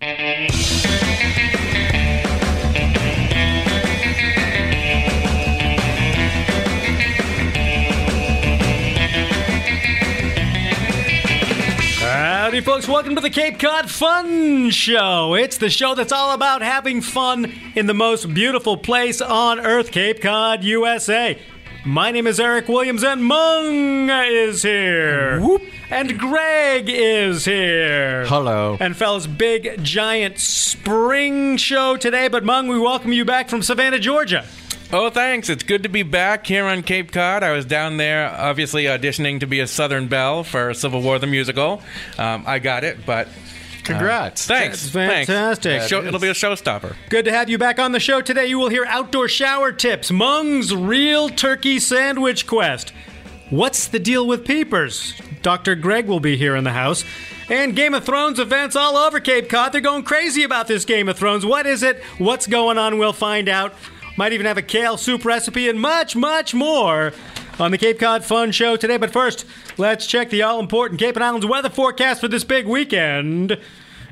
Howdy, folks. Welcome to the Cape Cod Fun Show. It's the show that's all about having fun in the most beautiful place on earth, Cape Cod, USA. My name is Eric Williams, and Mung is here. And Greg is here. Hello. And fellas, big, giant spring show today. But Mung, we welcome you back from Savannah, Georgia. Oh, thanks. It's good to be back here on Cape Cod. I was down there, obviously auditioning to be a Southern Belle for Civil War the musical. Um, I got it, but Congrats. thanks. That's thanks. fantastic. Show, it'll be a showstopper. Good to have you back on the show today. You will hear outdoor shower tips, Mung's real turkey sandwich quest. What's the deal with peepers? Dr. Greg will be here in the house. And Game of Thrones events all over Cape Cod. They're going crazy about this Game of Thrones. What is it? What's going on? We'll find out. Might even have a kale soup recipe and much, much more on the Cape Cod Fun Show today. But first, let's check the all important Cape and Islands weather forecast for this big weekend.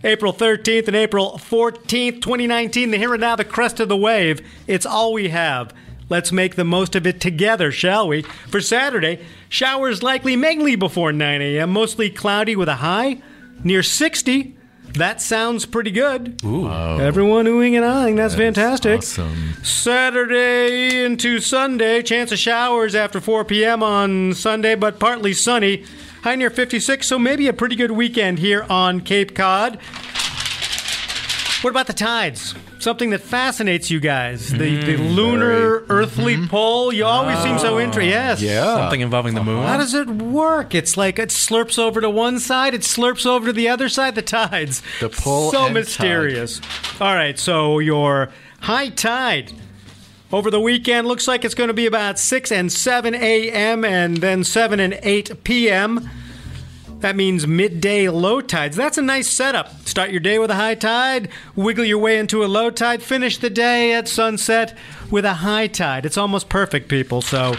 April 13th and April 14th, 2019. The here and now, the crest of the wave. It's all we have. Let's make the most of it together, shall we? For Saturday, showers likely mainly before 9 a.m., mostly cloudy with a high near 60. That sounds pretty good. Ooh. Everyone oohing and ahhing. That's fantastic. awesome. Saturday into Sunday, chance of showers after 4 p.m. on Sunday, but partly sunny. High near 56, so maybe a pretty good weekend here on Cape Cod. What about the tides? Something that fascinates you guys. The, mm-hmm. the lunar, mm-hmm. earthly pole. You always seem so oh, interested. Yes. Yeah. Something involving the moon. How does it work? It's like it slurps over to one side, it slurps over to the other side. The tides. The pull So and mysterious. All right, so your high tide over the weekend looks like it's going to be about 6 and 7 a.m. and then 7 and 8 p.m. That means midday low tides. That's a nice setup. Start your day with a high tide, wiggle your way into a low tide, finish the day at sunset with a high tide. It's almost perfect, people. So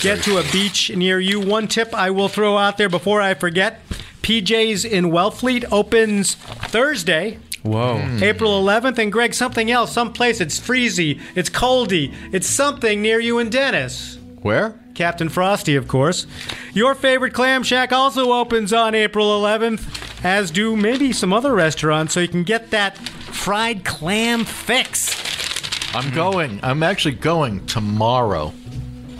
get to a beach near you. One tip I will throw out there before I forget PJ's in Wellfleet opens Thursday. Whoa. Hmm. April 11th, and Greg, something else, someplace it's freezy, it's coldy, it's something near you in Dennis. Where? Captain Frosty, of course. Your favorite clam shack also opens on April 11th, as do maybe some other restaurants, so you can get that fried clam fix. I'm hmm. going. I'm actually going tomorrow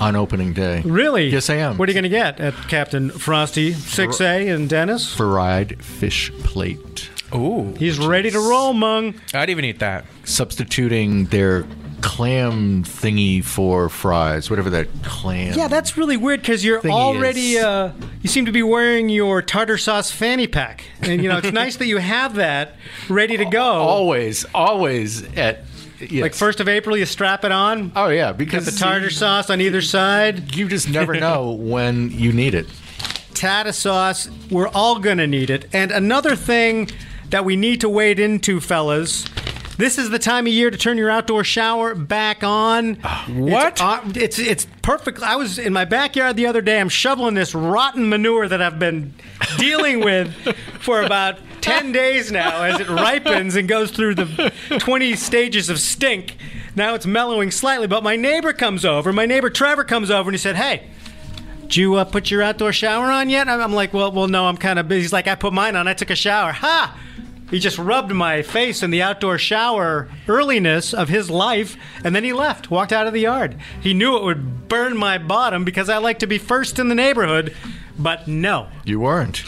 on opening day. Really? Yes, I am. What are you going to get at Captain Frosty 6A in Dennis? Fried fish plate. Ooh. He's ready to roll, Mung. I'd even eat that. Substituting their clam thingy for fries, whatever that clam. Yeah, that's really weird because you're already, uh, you seem to be wearing your tartar sauce fanny pack. And, you know, it's nice that you have that ready to go. always, always at. Yes. Like 1st of April, you strap it on. Oh yeah, because the tartar sauce on either side. You just never know when you need it. Tartar sauce, we're all to need it. And another thing that we need to wade into, fellas. This is the time of year to turn your outdoor shower back on. What? It's, uh, it's it's perfect. I was in my backyard the other day. I'm shoveling this rotten manure that I've been dealing with for about 10 days now as it ripens and goes through the 20 stages of stink. Now it's mellowing slightly, but my neighbor comes over. My neighbor Trevor comes over and he said, "Hey, did you uh, put your outdoor shower on yet?" I'm I'm like, "Well, well, no, I'm kind of busy." He's like, "I put mine on. I took a shower." Ha! He just rubbed my face in the outdoor shower earliness of his life, and then he left, walked out of the yard. He knew it would burn my bottom because I like to be first in the neighborhood, but no. You weren't.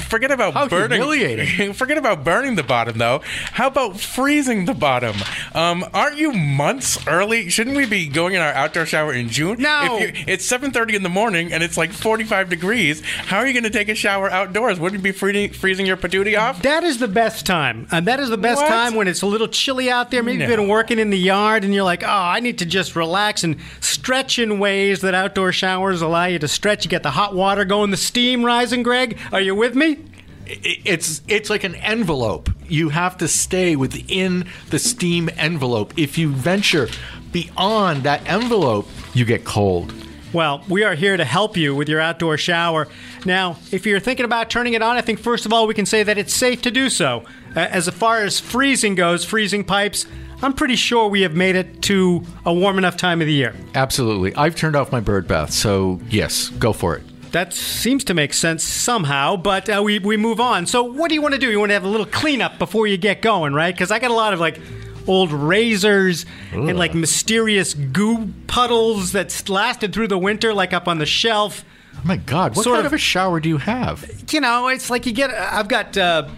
Forget about How burning. humiliating. Forget about burning the bottom, though. How about freezing the bottom? Um, aren't you months early? Shouldn't we be going in our outdoor shower in June? No. If you, it's 7:30 in the morning and it's like 45 degrees. How are you going to take a shower outdoors? Wouldn't you be freezing, freezing your patootie off? That is the best time. And that is the best What? time when it's a little chilly out there. Maybe you've been working in the yard and you're like, oh, I need to just relax and stretch in ways that outdoor showers allow you to stretch. You get the hot water going, the steam rising, Greg. Are you with me? It's it's like an envelope. You have to stay within the steam envelope. If you venture beyond that envelope, you get cold. Well, we are here to help you with your outdoor shower. Now, if you're thinking about turning it on, I think first of all we can say that it's safe to do so. As far as freezing goes, freezing pipes, I'm pretty sure we have made it to a warm enough time of the year. Absolutely. I've turned off my bird bath, so yes, go for it. That seems to make sense somehow, but uh, we, we move on. So, what do you want to do? You want to have a little cleanup before you get going, right? Because I got a lot of like old razors and like mysterious goo puddles that lasted through the winter, like up on the shelf. Oh my God, what Sort kind of- of, a shower do you have? You know, it's like you get. I've got uh,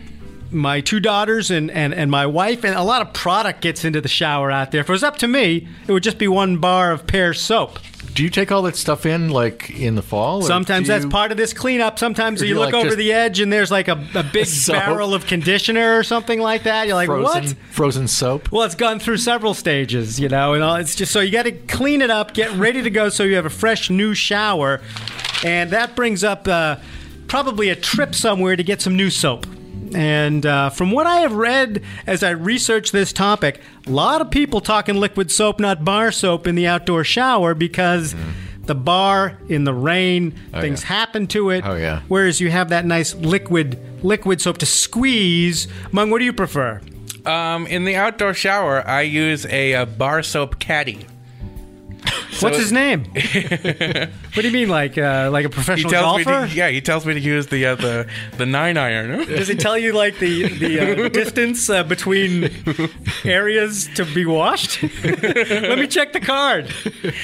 my two daughters and, and, and my wife, and a lot of product gets into the shower out there. If it was up to me, it would just be one bar of Pear soap. Do you take all that stuff in like in the fall? Sometimes that's you- part of this cleanup. Sometimes you you look like over the edge and there's like a, a big Soap? barrel of conditioner or something like that. You're like, frozen what? frozen soap. Well, it's gone through several stages, you know, and all, it's just so you got to clean it up, get ready to go, so you have a fresh new shower, and that brings up uh, probably a trip somewhere to get some new soap. And uh, from what I have read as I research this topic, a lot of people talking liquid soap, not bar soap, in the outdoor shower because the bar in the rain, things yeah. happen to it. Oh, yeah. Whereas you have that nice liquid liquid soap to squeeze. Mung, what do you prefer? Um, in the outdoor shower, I use a, uh bar soap caddy. What's his name? what do you mean, like uh, like a He professional tells me, golfer? to, yeah, he tells me to use the uh, the the nine iron. Does he tell you like the the uh, distance uh, between areas to be washed? Let me check the card.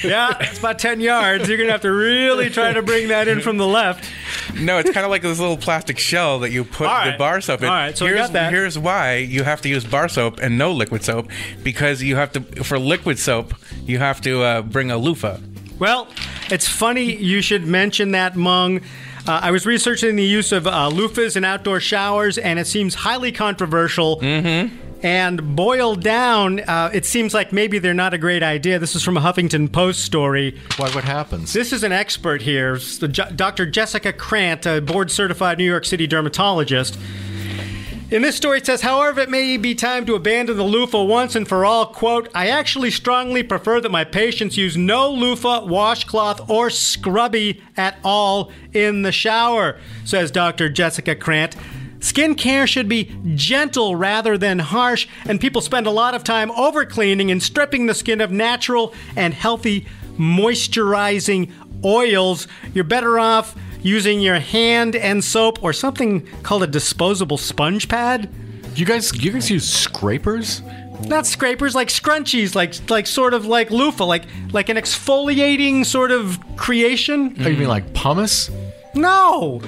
Yeah, it's about ten yards. You're gonna have to really try to bring that in from the left. No, it's kind of like this little plastic shell that you put right. the bar soap in. All right, so here's, got that. here's why you have to use bar soap and no liquid soap because you have to for liquid soap you have to uh, bring a loofah. Well, it's funny you should mention that, Mung. Uh, I was researching the use of uh, loofahs in outdoor showers, and it seems highly controversial. Mm-hmm. And boiled down, uh, it seems like maybe they're not a great idea. This is from a Huffington Post story. Why? What happens? This is an expert here, s- the Jo- Dr. Jessica Krant, a board certified New York City dermatologist. In this story, it says, however, it may be time to abandon the loofah once and for all. Quote, I actually strongly prefer that my patients use no loofah, washcloth, or scrubby at all in the shower, says Dr. Jessica Krant. Skin care should be gentle rather than harsh, and people spend a lot of time over cleaning and stripping the skin of natural and healthy moisturizing oils. You're better off using your hand and soap or something called a disposable sponge pad. you guys, you guys use scrapers? Not scrapers, like scrunchies, like like sort of like loofah, like like an exfoliating sort of creation. Oh, you mean like pumice? No,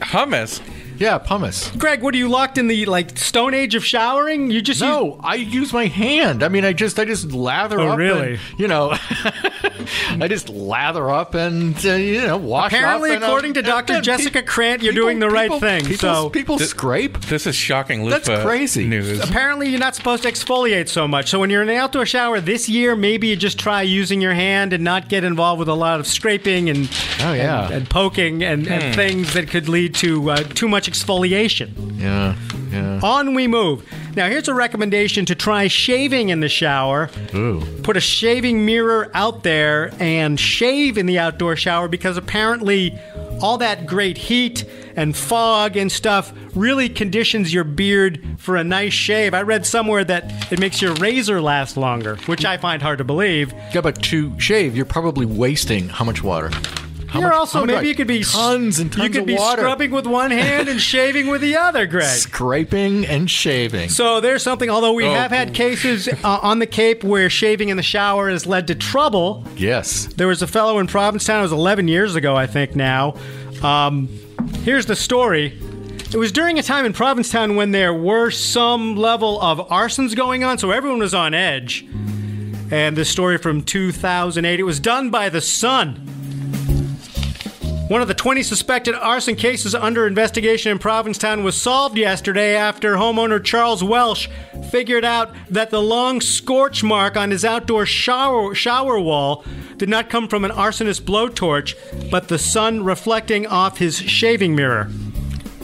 Hummus. Yeah, pumice. Greg, what are you locked in the like Stone Age of showering? You just use No, I use my hand. I mean, I just, I just lather Oh, up. really? And, you know, I just lather up and uh, you know wash. Apparently, off and, uh, according to Dr. then Jessica pe- Krant, you're people- doing the right people- thing. People, so people scrape. This is shocking loofah That's crazy. news. Apparently, you're not supposed to exfoliate so much. So when you're in an outdoor shower this year, maybe you just try using your hand and not get involved with a lot of scraping and Oh, yeah. and, and poking and, and things that could lead to uh, too much exfoliation. Yeah, yeah. On we move. Now, here's a recommendation to try shaving in the shower. Ooh. Put a shaving mirror out there and shave in the outdoor shower because apparently all that great heat and fog and stuff really conditions your beard for a nice shave. I read somewhere that it makes your razor last longer, which I find hard to believe. Yeah, but to shave, you're probably wasting how much water? How You're much- also maybe you could be tons and tons you could be water. scrubbing with one hand and shaving with the other, Greg. scraping and shaving. So there's something. Although we Oh. have had cases uh, on the Cape where shaving in the shower has led to trouble. yes. There was a fellow in Provincetown. It was 11 years ago, I think. Now, um, here's the story. It was during a time in Provincetown when there were some level of arsons going on, so everyone was on edge. And this story from 2008. It was done by the Sun. One of the 20 suspected arson cases under investigation in Provincetown was solved yesterday after homeowner Charles Welsh figured out that the long scorch mark on his outdoor shower, shower wall did not come from an arsonist blowtorch, but the sun reflecting off his shaving mirror.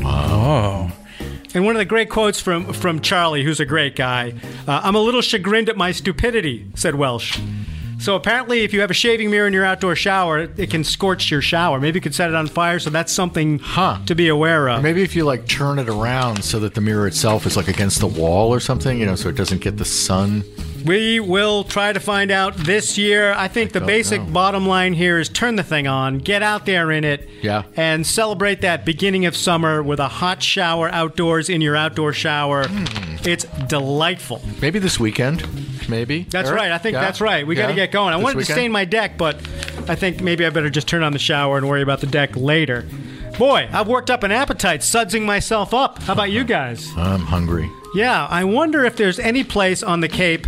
Oh. And one of the great quotes from, from Charlie, who's a great guy uh, I'm a little chagrined at my stupidity, said Welsh. So apparently, if you have a shaving mirror in your outdoor shower, it can scorch your shower. Maybe you could set it on fire. So that's something Huh. to be aware of. Maybe if you like turn it around so that the mirror itself is like against the wall or something, you know, so it doesn't get the sun. We will try to find out this year. I think the basic know. bottom line here is turn the thing on, get out there in it, Yeah. and celebrate that beginning of summer with a hot shower outdoors in your outdoor shower. Hmm. It's delightful. Maybe this weekend. Maybe. That's Eric? right. I think Yeah? that's right. We got to get going. I This wanted weekend? to stain my deck, but I think maybe I better just turn on the shower and worry about the deck later. Boy, I've worked up an appetite sudsing myself up. How about you guys? I'm hungry. Yeah, I wonder if there's any place on the Cape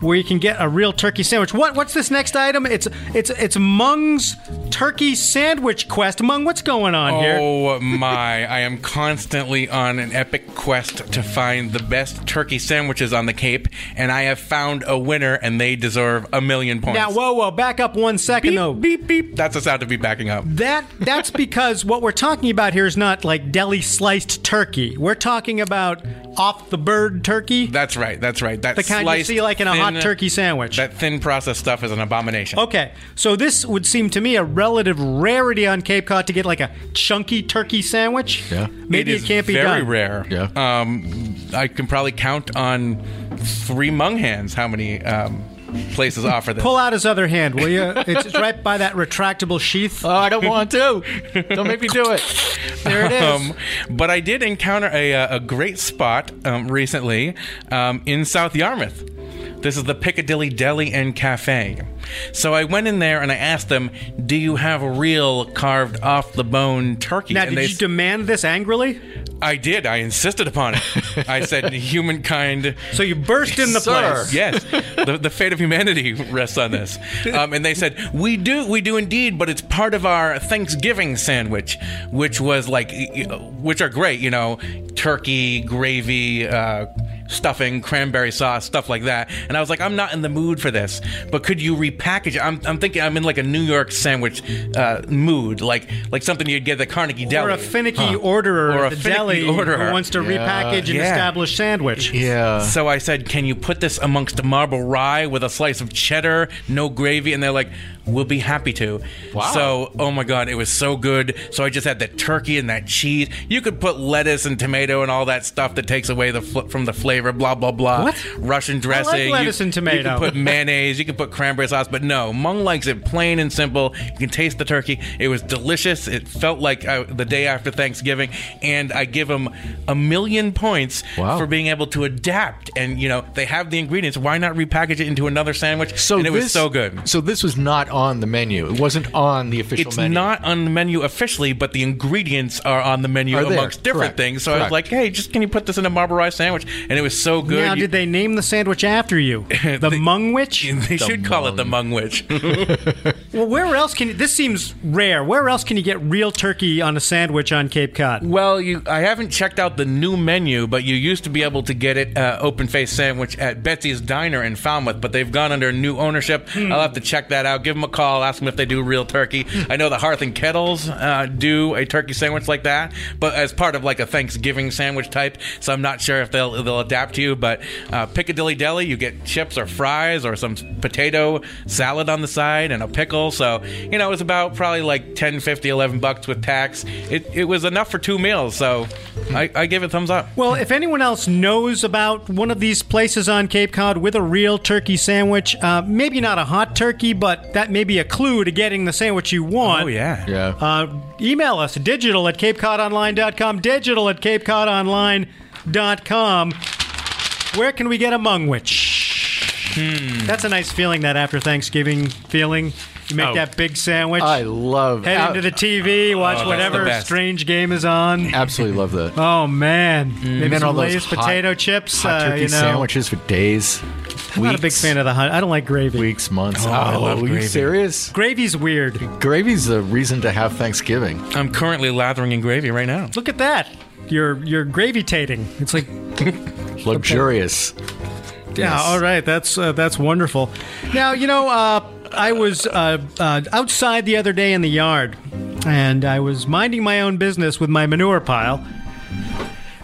where you can get a real turkey sandwich. What what's this next item? It's it's it's Mung's turkey sandwich quest. Mung, what's going on here? Oh my! I am constantly on an epic quest to find the best turkey sandwiches on the Cape, and I have found a winner, and they deserve a million points. Now, whoa, whoa, back up one second beep, though. beep beep. That's a sound to be backing up. That that's because what we're talking about here is not like deli sliced turkey. We're talking about off the bird turkey, That's right. That's right. That the kind you see like in a hot thin- turkey sandwich. That thin processed stuff is an abomination. Okay, so this would seem to me a relative rarity on Cape Cod to get like a chunky turkey sandwich. Yeah. maybe it, is can't be very done. rare. Yeah. Um, I can probably count on three mung hands how many um, places offer this. Pull out his other hand, will you? It's, it's right by that retractable sheath. Oh, I don't want to. Don't make me do it. There it is. Um, but I did encounter a, uh, a great spot um, recently um, in South Yarmouth. This is the Piccadilly Deli and Cafe. So I went in there and I asked them, "Do you have a real carved off the bone turkey?" now, and did they you demand this angrily? I did. I insisted upon it. I said, "Humankind." So you burst in the Sir. place. Yes, the, the fate of humanity rests on this. Um, and they said, "We do, we do indeed, but it's part of our Thanksgiving sandwich, which was like, which are great, you know, turkey, gravy." Uh, Stuffing, cranberry sauce, stuff like that, and I was like, I'm not in the mood for this. But could you repackage it? I'm, I'm thinking I'm in like a New York sandwich uh, mood, like like something you'd get at the Carnegie Deli, Or a finicky orderer Or a the finicky deli orderer. who wants to Yeah. repackage an Yeah. established sandwich. Yeah. So I said, "Can you put this amongst a marble rye with a slice of cheddar, no gravy?" And they're like, "We'll be happy to." Wow. So, oh my god, it was so good. So I just had that turkey and that cheese. You could put lettuce and tomato and all that stuff that takes away the fl- from the flavor. Blah blah blah. What? Russian dressing? lettuce you, and tomato. You can put mayonnaise. You can put cranberry sauce. But no, Mung likes it plain and simple. You can taste the turkey. It was delicious. It felt like uh, the day after Thanksgiving, and I give him a million points Wow. for being able to adapt. And you know, they have the ingredients. Why not repackage it into another sandwich? So and it this, was so good. So this was not on the menu. It wasn't on the official menu. It's menu. not on the menu officially, but the ingredients are on the menu Are there. amongst different Correct. things. So I was like, "Hey, just can you put this in a marble rye sandwich?" And it was so good. Now, You- did they name the sandwich after you? The They- Mungwich? they should call it the Mung Witch. Well, where else can you, this seems rare? Where else can you get real turkey on a sandwich on Cape Cod? Well, you, I haven't checked out the new menu, but you used to be able to get it uh, open face sandwich at Betsy's Diner in Falmouth, but they've gone under new ownership. I'll have to check that out. Give them a call, ask them if they do real turkey. I know the Hearth and Kettles uh, do a turkey sandwich like that, but as part of like a Thanksgiving sandwich type. So I'm not sure if they'll they'll adapt to you. But uh, Piccadilly Deli, you get chips or fries or some potato salad on the side and a pickle. So you know, it was about probably like 10, 50, 11 bucks with tax. It, it was enough for two meals. So I, I give it thumbs up. Well, if anyone else knows about one of these places on Cape Cod with a real turkey sandwich, uh, maybe not a hot turkey, but that may be a clue to getting the sandwich you want. Oh yeah. Yeah. Uh, email us digital at capecodonline.com, digital at capecodonline.com. Where can we get a mungwich? Hmm. That's a nice feeling, that after Thanksgiving feeling. You make Oh. that big sandwich, I love. head ab- into the TV, watch Oh, whatever strange game is on. Absolutely love that. Oh, man. Maybe And then some all those Lay's hot- potato chips. Hot uh, turkey you know. sandwiches for days. I'm not a big fan of the hot. I don't like gravy. weeks, months. Oh, I love are you gravy. serious? Gravy's weird. Gravy's the reason to have Thanksgiving. I'm currently lathering in gravy right now. Look at that. You're you're gravy-tating. It's like Luxurious. Yeah, all right. That's uh, that's wonderful. Now you know uh, I was uh, uh, outside the other day in the yard, and I was minding my own business with my manure pile.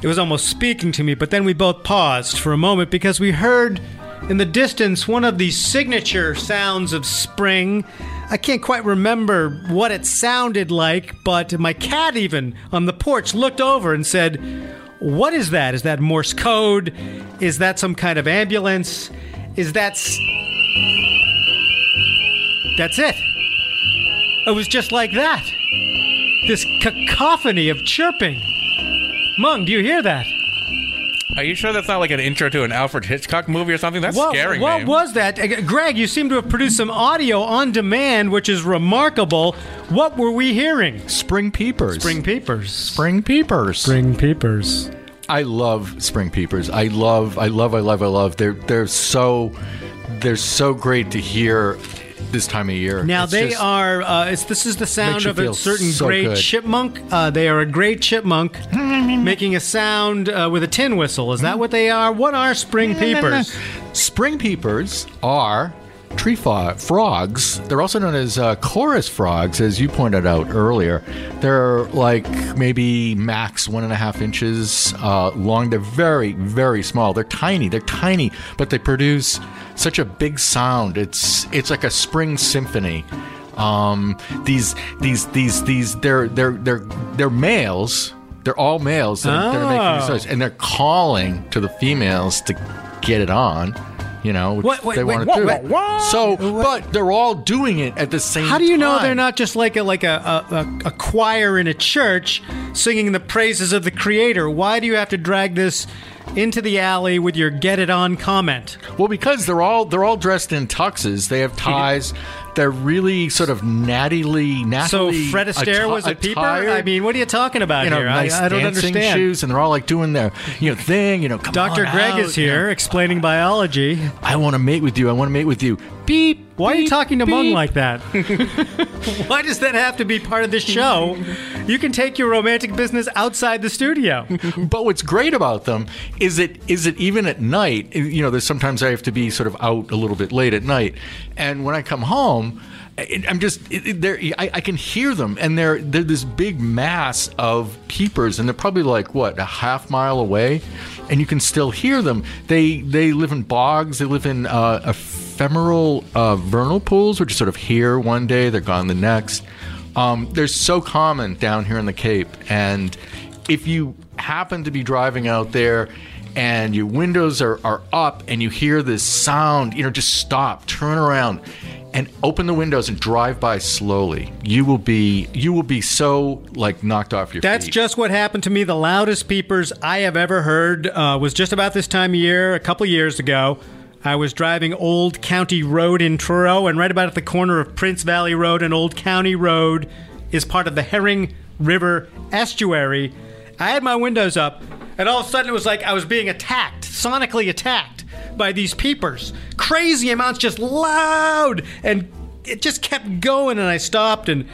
It was almost speaking to me, but then we both paused for a moment because we heard In the distance, one of the signature sounds of spring. I can't quite remember what it sounded like, but my cat, even on the porch, looked over and said, What is that? Is that Morse code? Is that some kind of ambulance? Is that. S- That's it. It was just like that. This cacophony of chirping. Mung, do you hear that? Are you sure that's not like an intro to an Alfred Hitchcock movie or something? That's What, scaring what me. was that? Uh, Greg, you seem to have produced some audio on demand, which is remarkable. What were we hearing? Spring peepers. Spring peepers. Spring peepers. Spring peepers. I love spring peepers. I love, I love, I love, I love. They're they're so they're so great to hear this time of year. Now It's they just- are. Uh, it's, this is the sound of a certain so great good. chipmunk. Uh, they are a great chipmunk, making a sound uh, with a tin whistle. Is that what they are? What are spring peepers? Spring peepers are tree fo- frogs. They're also known as uh, chorus frogs, as you pointed out earlier. They're like maybe max one and a half inches uh, long. They're very, very small. They're tiny. They're tiny, but they produce such a big sound. It's it's like a spring symphony. Um, these these these these they're they're they're they're males. They're all males that, are, that are making these Oh. noise, and they're calling to the females to get it on. You know, which What- wait, they want to do. So, but they're all doing it at the same. How do you know time. they're not just like a like a, a, a choir in a church singing the praises of the Creator? Why do you have to drag this into the alley with your "get it on" comment? Well, because they're all they're all dressed in tuxes. They have ties. They're really sort of nattily, So. Fred Astaire was a peeper. I mean, what are you talking about you know, here? nice I, I don't understand. shoes, and they're all like doing their you know thing. You know, come Dr. Greg out, is you know. here explaining biology. I want to mate with you. I want to mate with you. Beep. Why are you talking to Mung like that? Why does that have to be part of the show? You can take your romantic business outside the studio. But what's great about them is it is it even at night. Eh, you know, there's sometimes I have to be sort of out a little bit late at night, and when I come home. I- I'm just eh, it, it- I, I can hear them, and they're they're this big mass of peepers, and they're probably like what a half mile away, and you can still hear them. They they live in bogs, they live in uh, ephemeral uh, vernal pools, which are sort of here one day, they're gone the next. Um, they're so common down here in the Cape, and if you happen to be driving out there and your windows are, are up and you hear this sound, you know, just stop, turn around and open the windows and drive by slowly. You will be you will be so like knocked off your feet. That's feet. just what happened to me. The loudest peepers I have ever heard uh, was just about this time of year, a couple years ago. I was driving Old County Road in Truro, and right about at the corner of Prince Valley Road and Old County Road is part of the Herring River estuary. I had my windows up, and all of a sudden it was like I was being attacked, sonically attacked by these peepers. Crazy amounts, just loud, and it just kept going. And I stopped and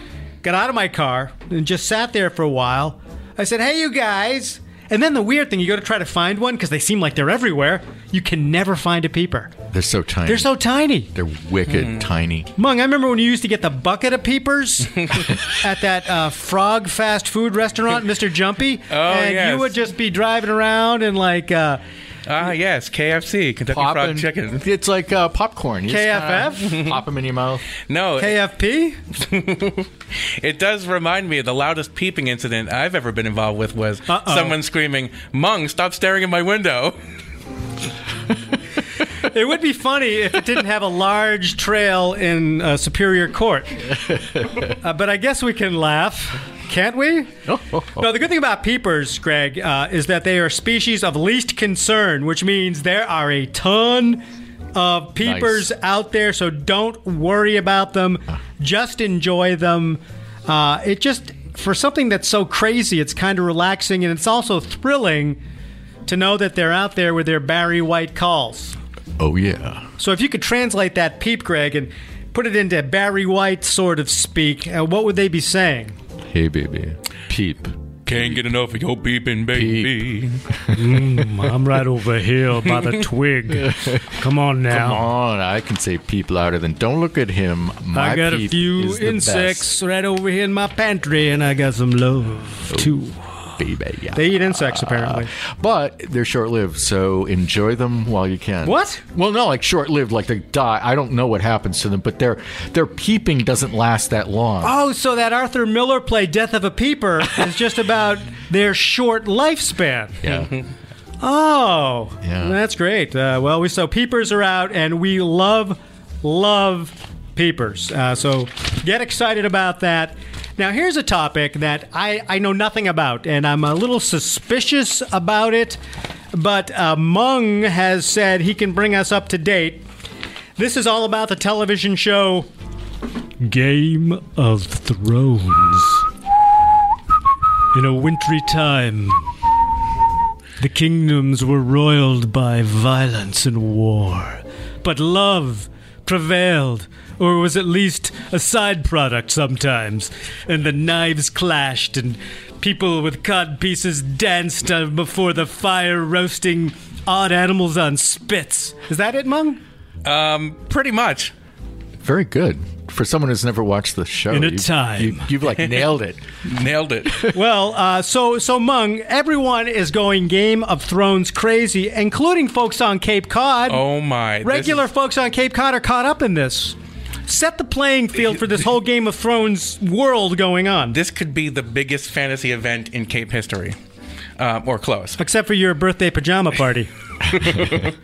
got out of my car and just sat there for a while. I said, "Hey, you guys." And then the weird thing, you go to try to find one because they seem like they're everywhere. You can never find a peeper. They're so tiny. They're so tiny. They're wicked tiny. Mung, I remember when you used to get the bucket of peepers at that uh, frog fast food restaurant, Mr. Jumpy. Oh, and yes. you would just be driving around and like uh, Ah, yes, KFC, Kentucky Pop Fried and- Chicken. It's like uh, popcorn. You just KFF? kinda pop them in your mouth. No, KFP. it does remind me of the loudest peeping incident I've ever been involved with was Uh-oh. someone screaming, "Mung, stop staring at my window." it would be funny if it didn't have a large trail in uh, Superior Court. Uh, but I guess we can laugh. Can't we? No, the good thing about peepers, Greg, uh, is that they are species of least concern, which means there are a ton of peepers Nice. out there. So don't worry about them. Just enjoy them. Uh, it just for something that's so crazy, it's kind of relaxing and it's also thrilling to know that they're out there with their Barry White calls. Oh yeah. So if you could translate that peep, Greg, and put it into Barry White sort of speak, uh, what would they be saying? Hey baby, peep. Can't get enough of your beeping, baby. Mm, I'm right over here by the twig. Come on now. Come on, I can say peep louder than don't look at him. My I got a few is the insects right over here in my pantry, and I got some love oh. too. Baby. Yeah. They eat insects, apparently. but they're short-lived, so enjoy them while you can. What? Well, no, like short-lived, like they die. I don't know what happens to them, but their their peeping doesn't last that long. Oh, so that Arthur Miller play Death of a Peeper is just about their short lifespan. Yeah. Oh, Yeah. that's great. Uh, well, we so peepers are out, and we love, love peepers. Uh, so get excited about that. Now, here's a topic that I, I know nothing about, and I'm a little suspicious about it. But uh, Mung has said he can bring us up to date. This is all about the television show Game of Thrones. In a wintry time, the kingdoms were roiled by violence and war, but love prevailed, or was at least a side product sometimes, and the knives clashed, and people with cod pieces danced uh, before the fire, roasting odd animals on spits. Is that it, Mung? Um, pretty much. Very good for someone who's never watched the show. In a you- time. you, you've like nailed it. Nailed it. well, uh, so so Mung, everyone is going Game of Thrones crazy, including folks on Cape Cod. Oh my! Regular is- folks on Cape Cod are caught up in this. Set the playing field for this whole Game of Thrones world going on. This could be the biggest fantasy event in Cape history, um, or close. Except for your birthday pajama party. I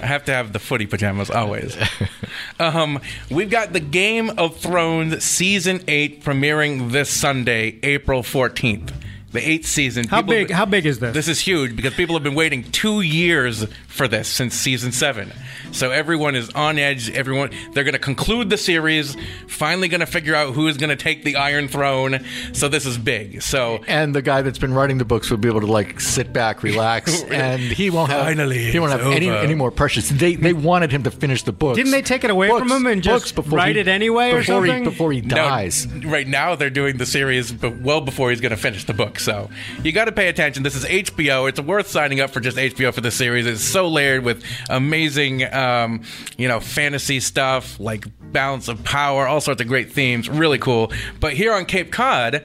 have to have the footy pajamas always. um, we've got the Game of Thrones season eight premiering this Sunday, April fourteenth. The eighth season. How People- big? How big is this? This is huge because people have been waiting two years for this since season seven. So everyone is on edge. Everyone, they're going to conclude the series. Finally, going to figure out who is going to take the Iron Throne. So this is big. So And the guy that's been writing the books will be able to like sit back, relax, and he won't have Finally, he won't have any, over. any more pressures. They they wanted him to finish the books. Didn't they take it away Books- from him and just books before write he- it anyway or before something? He, before he No, dies. right now, they're doing the series, but well before he's going to finish the book. So you got to pay attention. This is HBO. It's worth signing up for just HBO for the series. It's so layered with amazing, uh, um, you know, fantasy stuff like balance of power, all sorts of great themes. Really cool. But here on Cape Cod.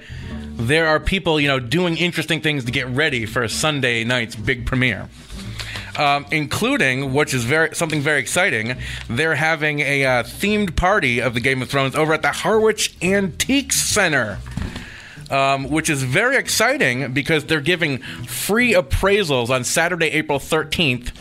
There are people, you know, doing interesting things to get ready for Sunday night's big premiere um, including, which is very something very exciting. They're having a uh, themed party of the Game of Thrones over at the Harwich Antiques Center. Um, which is very exciting because they're giving free appraisals on Saturday, April 13th.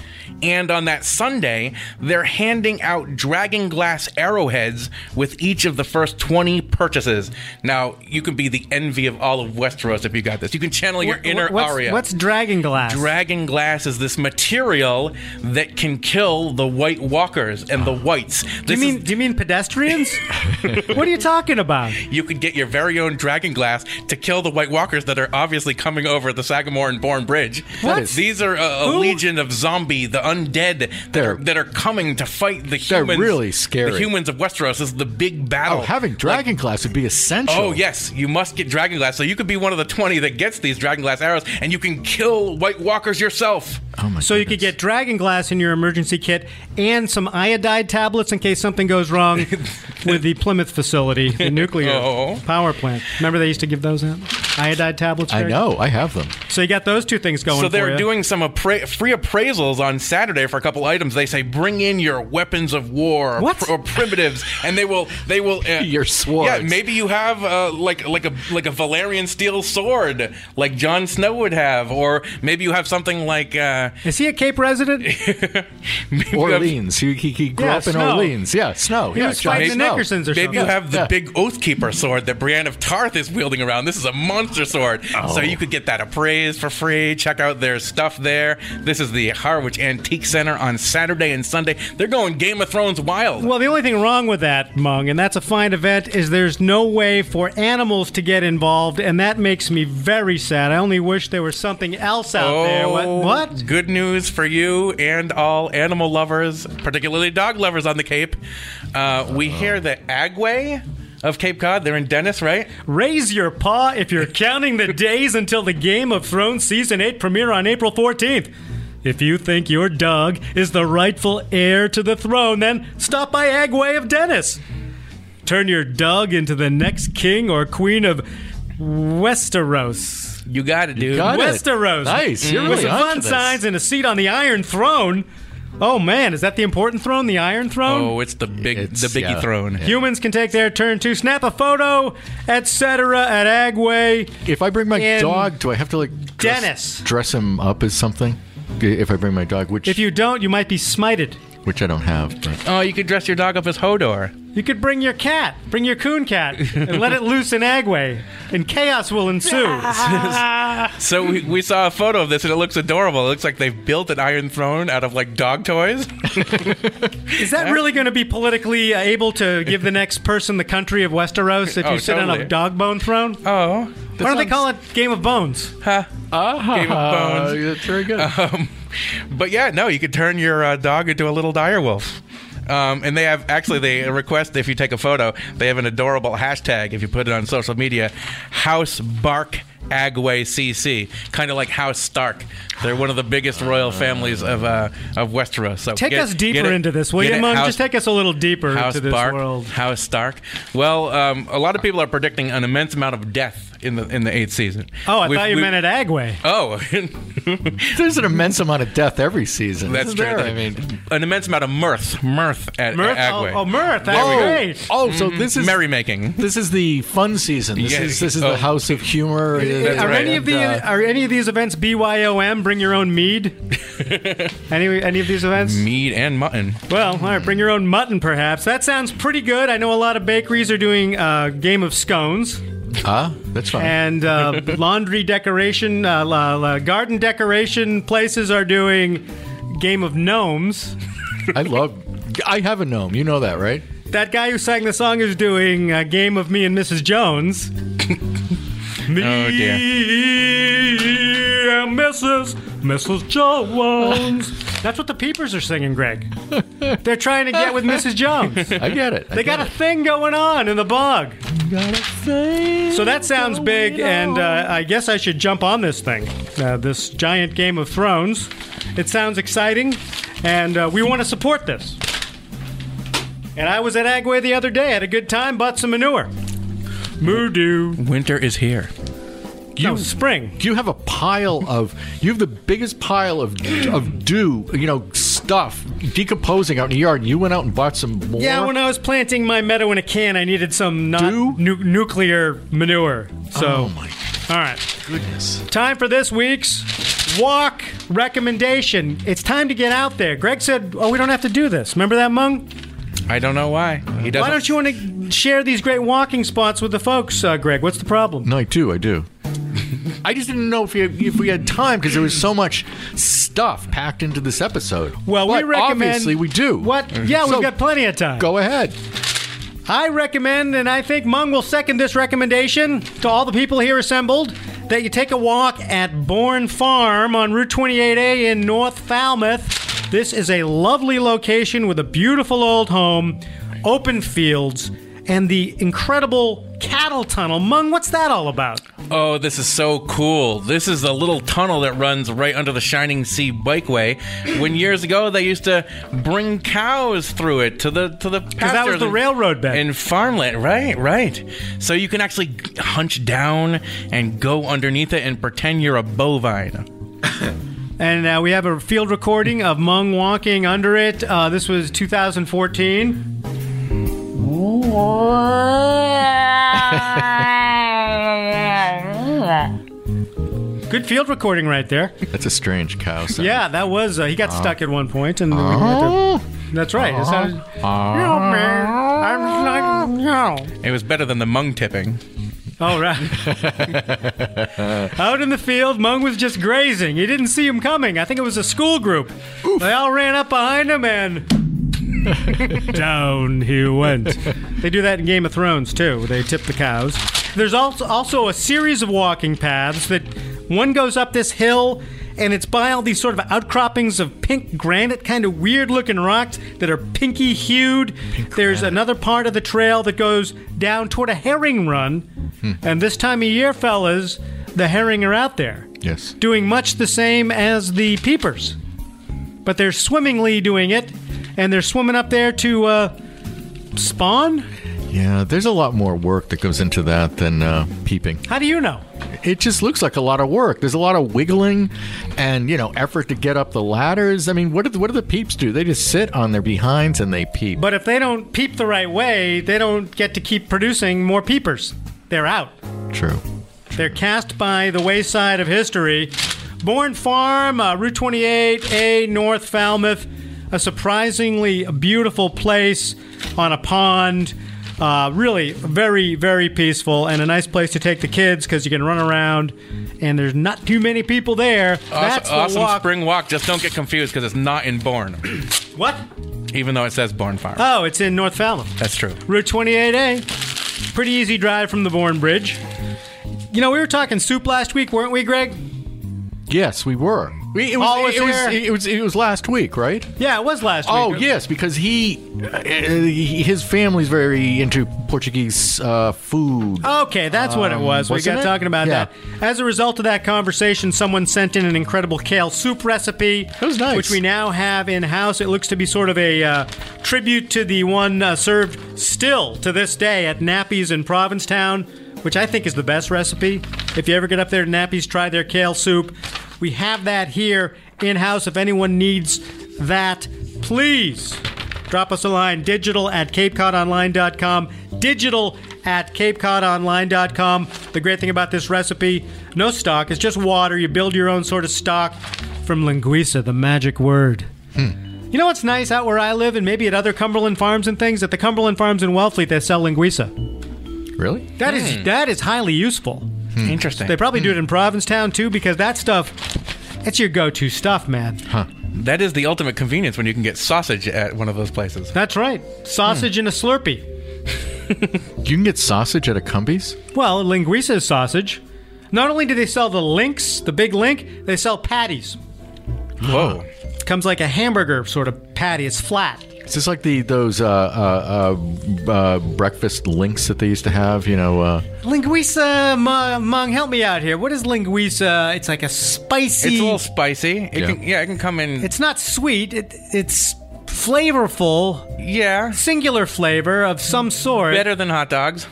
And on that Sunday, they're handing out dragon glass arrowheads with each of the first 20 purchases. Now, you can be the envy of all of Westeros if you got this. You can channel your inner what's, Arya. What's dragon glass? Dragon glass is this material that can kill the White Walkers and the Whites. do you mean? is- Do you mean pedestrians? what are you talking about? you could get your very own dragon glass to kill the White Walkers that are obviously coming over the Sagamore and Bourne Bridge. What? These are a, a legion of zombie, the undead that They're- that are coming to fight the humans. They're humans. really scary. The humans of Westeros is the big battle. Oh, having dragon glass would be essential. Oh yes, you must get dragon glass. So you could be one of the twenty that gets these dragon glass arrows, and you can kill White Walkers yourself. Oh my So you could get dragon glass in your emergency kit and some iodide tablets in case something goes wrong with the Plymouth facility, the nuclear Oh. power plant. Remember they used to give those out? Iodide tablets. I know. I have them. So you got those two things going. So they're you. doing some appra- free appraisals on Saturday for a couple items. They say bring in your weapons of war or, What? pr- or primitives, and they will they will uh, Your swords. Yeah, maybe you have uh, like like a like a Valyrian steel sword, like Jon Snow would have, or maybe you have something like. Uh, Is he a Cape resident? maybe you have- Orleans. He, he, he grew Yeah, up in Snow. Orleans. Yeah, Snow. He yeah, was Jon fighting the Nickersons or Maybe something. you have the Yeah. big Oathkeeper sword that Brienne of Tarth is wielding around. This is a monster sword. So you could get that appraised for free. Check out their stuff there. This is the Harwich Antique Center on Saturday and Sunday. They're going Game of Thrones wild. Well, the only thing wrong with that, Mung, and that's a fine event, is there's no way for animals to get involved, and that makes me very sad. I only wish there was something else out there. What? Oh, what? Good news for you and all animal lovers, particularly dog lovers on the Cape. Uh, we hear that Agway of Cape Cod, they're in Dennis, right? Raise your paw if you're counting the days until the Game of Thrones Season 8 premiere on April 14th. If you think your dog is the rightful heir to the throne, then stop by Agway of Dennis. Turn your dog into the next king or queen of Westeros. You got it, dude. got it. Westeros. Nice. You're With really some onto fun this. signs and a seat on the Iron Throne. Oh man, is that the important throne? The Iron Throne? Oh, it's the big, It's- the biggie yeah. throne. Humans can take their turn to snap a photo, etc. at Agway. If I bring my In dog, do I have to like dress, Dennis. dress him up as something? If I bring my dog, which If you don't, you might be smited. which I don't have. But. Oh, you could dress your dog up as Hodor. You could bring your cat, bring your coon cat, and let it loose in Agway, and chaos will ensue. So we, we saw a photo of this, and it looks adorable. It looks like they've built an Iron Throne out of like dog toys. Is that really going to be politically uh, able to give the next person the country of Westeros if you Oh, sit on a totally. dog bone throne? Oh, Why don't they call it Game of Bones? huh. Ah, Game of Bones. That's very good. Um, but yeah, no, you could turn your uh, dog into a little dire wolf. Um, and they have actually they request if you take a photo, they have an adorable hashtag if you put it on social media, House Bark Agway CC, kind of like House Stark. They're one of the biggest royal families of uh, of Westeros. So Take get- us deeper into this, will you? Mung? House- Just take us a little deeper House into this Bark, world. House Stark. Well, um, a lot of people are predicting an immense amount of death in the in the eighth season. Oh, I We've- thought you meant at Agway. Oh, There's an immense amount of death every season. that's isn't true. there? I mean, an immense amount of mirth, mirth at, Mirth? at Oh, Agway. oh, mirth. That's oh, great. oh, so this is merrymaking. this is the fun season. This Yeah. is this is Oh. the house of humor. That's are right. any of the uh, are any of these events BYOM? Bring your own mead. any any of these events? Meat and mutton. Well, all right, bring your own mutton, perhaps. That sounds pretty good. I know a lot of bakeries are doing uh, game of scones ah, that's fine. and uh, laundry decoration, uh, la, la, garden decoration places are doing game of gnomes. I love. I have a gnome. You know that, right? That guy who sang the song is doing a game of me and Mrs. Jones. me Oh, dear. and Mrs. Mrs. Jones. That's what the peepers are singing, Greg. They're trying to get with Mrs. Jones. I get it. I They got a thing going on in the bog. So that sounds big, and uh, I guess I should jump on this thing, uh, this giant Game of Thrones. It sounds exciting, and uh, we want to support this. And I was at Agway the other day, had a good time, bought some manure. Moodoo. Winter is here. No, spring. You have a pile of. You have the biggest pile of of dew. You know stuff decomposing out in the yard. You went out and bought some more. Yeah, when I was planting my meadow in a can, I needed some not nu- nuclear manure. So, oh my all right. goodness. Time for this week's walk recommendation. It's time to get out there. Greg said, "Oh, we don't have to do this." Remember that, Mung? I don't know why. He doesn't. Why don't you want to share these great walking spots with the folks, uh, Greg? What's the problem? No, I do. I do. I just didn't know if, you, if we had time because there was so much stuff packed into this episode. Well, we recommend. Obviously, we do. What? Yeah, we've got plenty of time. Go ahead. I recommend, and I think Mung will second this recommendation to all the people here assembled, that you take a walk at Bourne Farm on Route 28A in North Falmouth. This is a lovely location with a beautiful old home, open fields, and the incredible cattle tunnel. Mung, what's that all about? Oh, this is so cool. This is a little tunnel that runs right under the Shining Sea Bikeway. When years ago they used to bring cows through it to the to the Because that was the and- railroad bed. in farmland. Right, right. So you can actually hunch down and go underneath it and pretend you're a bovine. And uh, we have a field recording of Mung walking under it. Uh, this was 2014. Good field recording right there. That's a strange cow sound. Yeah, that was. Uh, he got uh-huh. stuck at one point, and we had to- uh-huh. that's right. It uh-huh. sounded, "No, man, I'm not- no." It was better than the mung tipping. Oh, right. Out in the field, Mung was just grazing. He didn't see him coming. I think it was a school group. They all ran up behind him and down he went. They do that in Game of Thrones too. They tip the cows. There's also also a series of walking paths that one goes up this hill and it's by all these sort of outcroppings of pink granite, kind of weird looking rocks that are pinky hued. There's another part of the trail that goes down toward a herring run. Hmm. And this time of year, fellas, the herring are out there Yes. doing much the same as the peepers. But they're swimmingly doing it, and they're swimming up there to uh, spawn? Yeah, there's a lot more work that goes into that than uh, peeping. How do you know? it just looks like a lot of work. There's a lot of wiggling and, you know, effort to get up the ladders. I mean, what do the, what do the peeps do? They just sit on their behinds and they peep. But if they don't peep the right way, they don't get to keep producing more peepers. They're out. True. They're cast by the wayside of history. Bourne Farm, uh, Route 28A, North Falmouth, a surprisingly beautiful place on a pond. Uh, really very, very peaceful and a nice place to take the kids because you can run around and there's not too many people there. That's awesome, the awesome walk. spring walk. Just don't get confused because it's not in Bourne, What? even though it says Bourne Farm. Oh, it's in North Falmouth. That's true. Route 28A. Pretty easy drive from the Bourne Bridge. You know, we were talking soup last week, weren't we, Greg? Yes, we were. We, it, was, Paul was it, was, it was it was last week, right? Yeah, it was last week. Oh yes, because he, uh, his family's very into Portuguese uh, food. Okay, that's what it was. We Um, wasn't got it? talking about Yeah. that. As a result of that conversation, someone sent in an incredible kale soup recipe. That was nice. Which we now have in house. It looks to be sort of a uh, tribute to the one uh, served still to this day at Napi's in Provincetown, which I think is the best recipe. If you ever get up there to Napi's, try their kale soup. We have that here in house. If anyone needs that, please drop us a line. Digital at capecodonline.com digital at capecodonline.com the great thing about this recipe no stock. It's just water. You build your own sort of stock. From linguiça the magic word. Hmm. You know what's nice out where i live and maybe at other cumberland farms and things? At the cumberland farms in wellfleet they sell linguiça. Really? that is hmm. that is highly useful Hmm. Interesting. they probably do it in hmm. provincetown too because that stuff it's your go-to stuff man Huh. that is the ultimate convenience when you can get sausage at one of those places. that's right sausage hmm. in a slurpee You can get sausage at a Cumbies. Well, linguiça is sausage. Not only do they sell the links, the big link, they sell patties. Whoa. comes like a hamburger sort of patty. It's flat. Is this like the those uh, uh, uh, uh, breakfast links that they used to have? You know, uh, Linguiça, Mung, Mung, help me out here. What is linguiça? It's like a spicy. It's a little spicy. It Yeah. can, yeah, it can come in. It's not sweet. It, it's flavorful, yeah, singular flavor of some sort. better than hot dogs.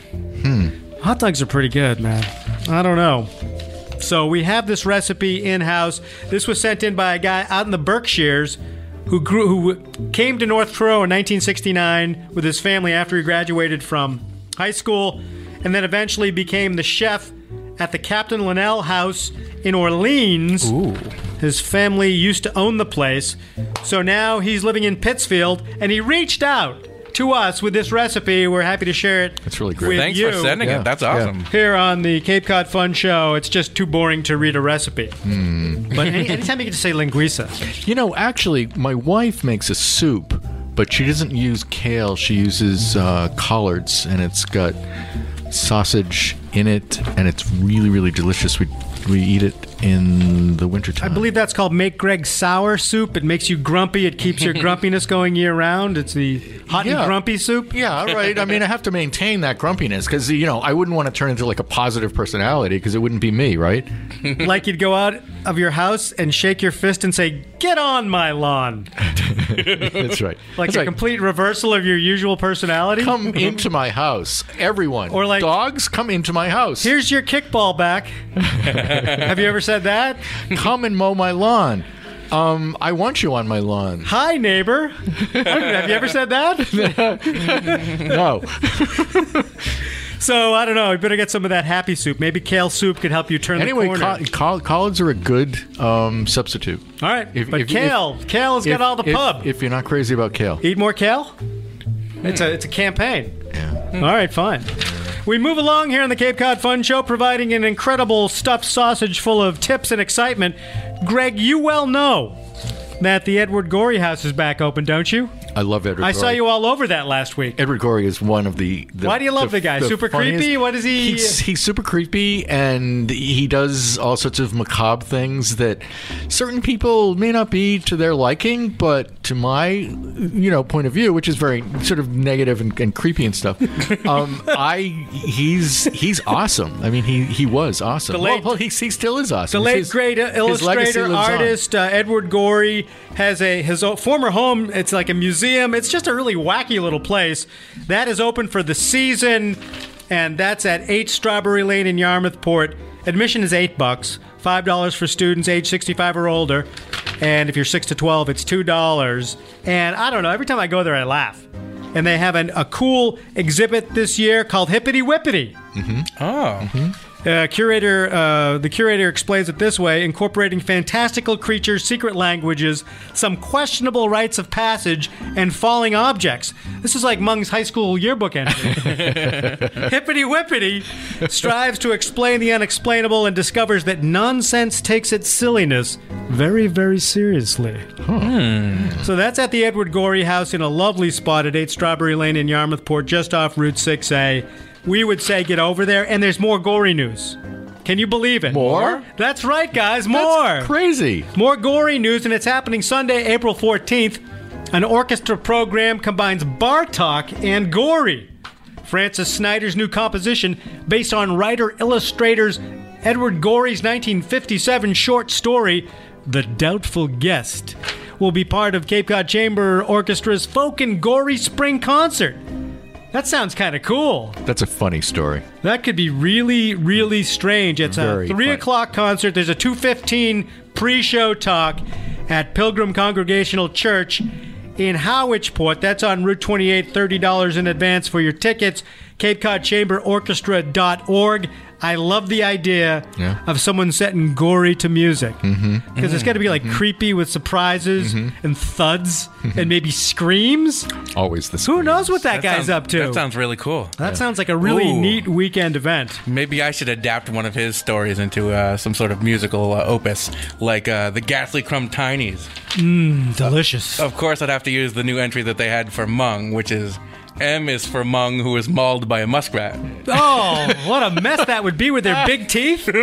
Hmm. Hot dogs are pretty good, man. I don't know. So we have this recipe in house. This was sent in by a guy out in the Berkshires who grew who came to North Truro in 1969 with his family after he graduated from high school and then eventually became the chef at the Captain Linnell House in Orleans. ooh, His family used to own the place. So now he's living in Pittsfield and he reached out to us with this recipe. We're happy to share it. That's really great. with Thanks you for sending Yeah, it. That's yeah. awesome. here on the Cape Cod Fun Show, it's just too boring to read a recipe. Hmm. But any, anytime you get to say linguiça, you know, actually, my wife makes a soup, but she doesn't use kale. She uses uh, collards, and it's got sausage in it, and it's really, really delicious. We we eat it in the wintertime. I believe that's called Make Greg Sour Soup. It makes you grumpy. It keeps your grumpiness going year round. It's the hot Yeah. and grumpy soup. Yeah, right. I mean, I have to maintain that grumpiness because you know I wouldn't want to turn into like a positive personality because it wouldn't be me, right? like you'd go out of your house and shake your fist and say, "Get on my lawn," That's right. like That's a right. complete reversal of your usual personality. Come into my house, everyone. Or like- dogs, come into my house. Here's your kickball back. Have you ever said that? come and mow my lawn. Um, I want you on my lawn. Hi, neighbor. Have you ever said that? No, So I don't know. We better get some of that happy soup. Maybe kale soup could help you turn anyway, the corner. col- col- collards are a good um, substitute. All right, If- but if- kale, kale has got all the if- pub. If you're not crazy about kale, Eat more kale. It's a it's a campaign. yeah. All right, fine. We move along here on the Cape Cod Fun Show, providing an incredible stuffed sausage full of tips and excitement. Greg, you well know that the Edward Gorey House is back open, don't you? I love Edward. Gorey. I saw you all over that last week. Edward Gorey is one of the. the Why do you love the guy? Super funniest- creepy? What is he- He's, he's super creepy, and he does all sorts of macabre things that certain people may not be to their liking, but to my, you know, point of view, which is very sort of negative and, and creepy and stuff. um, I he's he's awesome. I mean, he he was awesome. The late- well, he, he still is awesome. The late His- great uh, illustrator artist uh, Edward Gorey has a his former home. It's like a museum. It's just a really wacky little place that is open for the season. and that's at 8 Strawberry Lane in Yarmouthport. Admission is 8 bucks, $5 for students age 65 or older, and if you're 6 to 12, it's $2. And I don't know, every time I go there, I laugh. And they have an, a cool exhibit this year called Hippity Whippity. Mm-hmm. Oh. Mm-hmm. Uh, curator, uh, the curator explains it this way: incorporating fantastical creatures, secret languages, some questionable rites of passage, and falling objects. This is like Mung's high school yearbook entry. Hippity Whippity strives to explain the unexplainable and discovers that nonsense takes its silliness very, very seriously. So that's at the Edward Gorey House in a lovely spot at 8 Strawberry Lane in Yarmouthport, just off Route 6A. We would say get over there, and there's more gory news. Can you believe it? More? That's right, guys, more. That's crazy. More gory news, and it's happening Sunday, April 14th. An orchestra program combines Bartok and Gorey. Francis Snyder's new composition, based on writer illustrator's Edward Gorey's 1957 short story, The Doubtful Guest, will be part of Cape Cod Chamber Orchestra's Folk and Gorey Spring Concert. That sounds kind of cool. That's a funny story. That could be really, really strange. It's Very a three funny. o'clock concert. There's a two fifteen pre-show talk at Pilgrim Congregational Church in Harwich Port. That's on Route 28. Thirty dollars in advance for your tickets. Cape Cod Chamber Orchestra.org. I love the idea Yeah. of someone setting Gorey to music because Mm-hmm. it's got to be like creepy with surprises and thuds and maybe screams. Always the same. Who knows what that, That guy's sounds- up to? That sounds really cool. That sounds like a really Ooh. neat weekend event. Maybe I should adapt one of his stories into uh, some sort of musical uh, opus, like uh, the Gashlycrumb Tinies. Delicious. Of course, I'd have to use the new entry that they had for Mung, which is M is for Mung, who was mauled by a muskrat. Oh, what a mess that would be with their big teeth.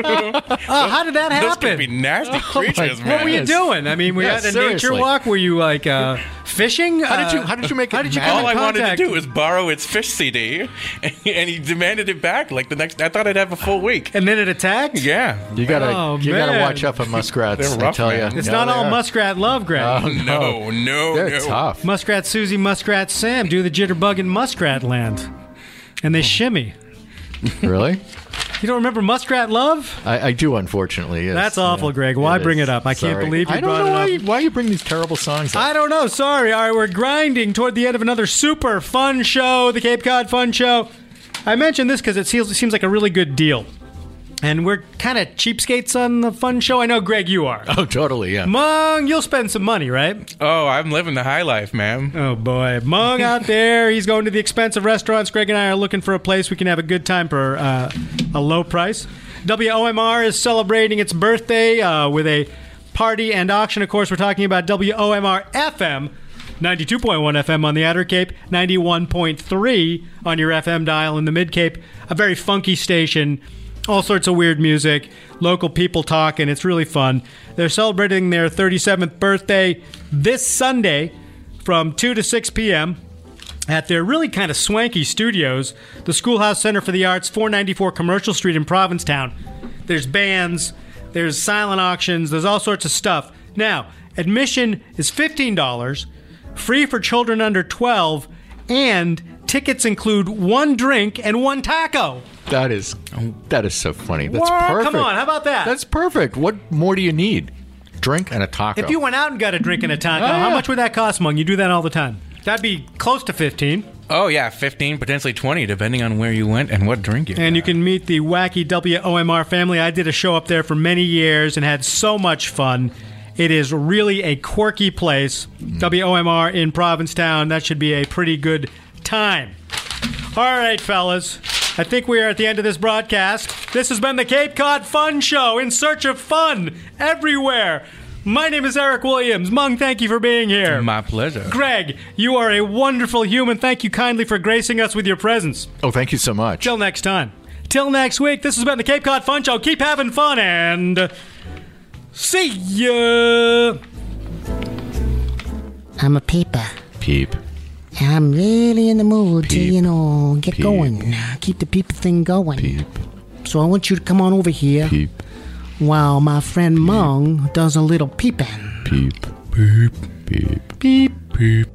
Oh, how did that Those could be happen? nasty creatures, man. What were you doing? I mean, we you Yeah, at a nature seriously. walk? Were you like uh, fishing? How did Uh, you How did you make how did you mad? come All I wanted to do was borrow its fish CD, and he demanded it back. Like the next, I thought I'd have a full week. And then it attacked? Yeah, You gotta Oh, you gotta watch out for muskrats. They're I rough, tell man. you, It's not all muskrat love, Greg. Oh, no, no, They're no. tough. muskrat Susie, Muskrat Sam do the jitterbug in Muskrat Land. And they shimmy. really? You don't remember Muskrat Love? I, I do, unfortunately. Yes. That's awful, Greg. Why It bring is. it up? I can't believe you I don't brought know it why up. You, why you bring these terrible songs. Up. I don't know. Sorry. All right, we're grinding toward the end of another super fun show, the Cape Cod Fun Show. I mentioned this because it seems, it seems like a really good deal. And we're kind of cheapskates on the fun show. I know, Greg, you are. Oh, totally. Yeah. Mung, you'll spend some money, right? Oh, I'm living the high life, man. Oh, boy. Mung out there. He's going to the expensive restaurants. Greg and I are looking for a place we can have a good time for uh, a low price. WOMR is celebrating its birthday uh, with a party and auction. Of course, we're talking about WOMR FM. 92.1 FM on the Outer Cape, 91.3 on your FM dial in the Mid Cape. A very funky station, all sorts of weird music, local people talking. It's really fun. They're celebrating their 37th birthday this Sunday from 2 to 6 p.m. at their really kind of swanky studios, the Schoolhouse Center for the Arts, 494 Commercial Street in Provincetown. There's bands, there's silent auctions, there's all sorts of stuff. Now, admission is $15, free for children under 12, and tickets include one drink and one taco. That is that is so funny. That's What? perfect. Come on, how about that? That's perfect. What more do you need? Drink and a taco. If you went out and got a drink and a taco, Oh, how much would that cost, Mung? You do that all the time. That'd be close to 15. Oh yeah, 15, potentially 20, depending on where you went and what drink you. And you can meet the wacky WOMR family. I did a show up there for many years and had so much fun. It is really a quirky place. Mm. WOMR in Provincetown. That should be a pretty good time. All right, fellas. I think we are at the end of this broadcast. This has been the Cape Cod Fun Show in search of fun everywhere. My name is Eric Williams. Mung, thank you for being here. My pleasure. Greg, you are a wonderful human. Thank you kindly for gracing us with your presence. oh, thank you so much. Till next time. Till next week, this has been the Cape Cod Fun Show. Keep having fun and see ya. I'm a peeper. Peep. And I'm really in the mood to, you know, get Peep. going. Keep the peep thing going. Peep. So I want you to come on over here Peep. while my friend Mung does a little peeping. Peep. Peep. Peep. Peep. Peep.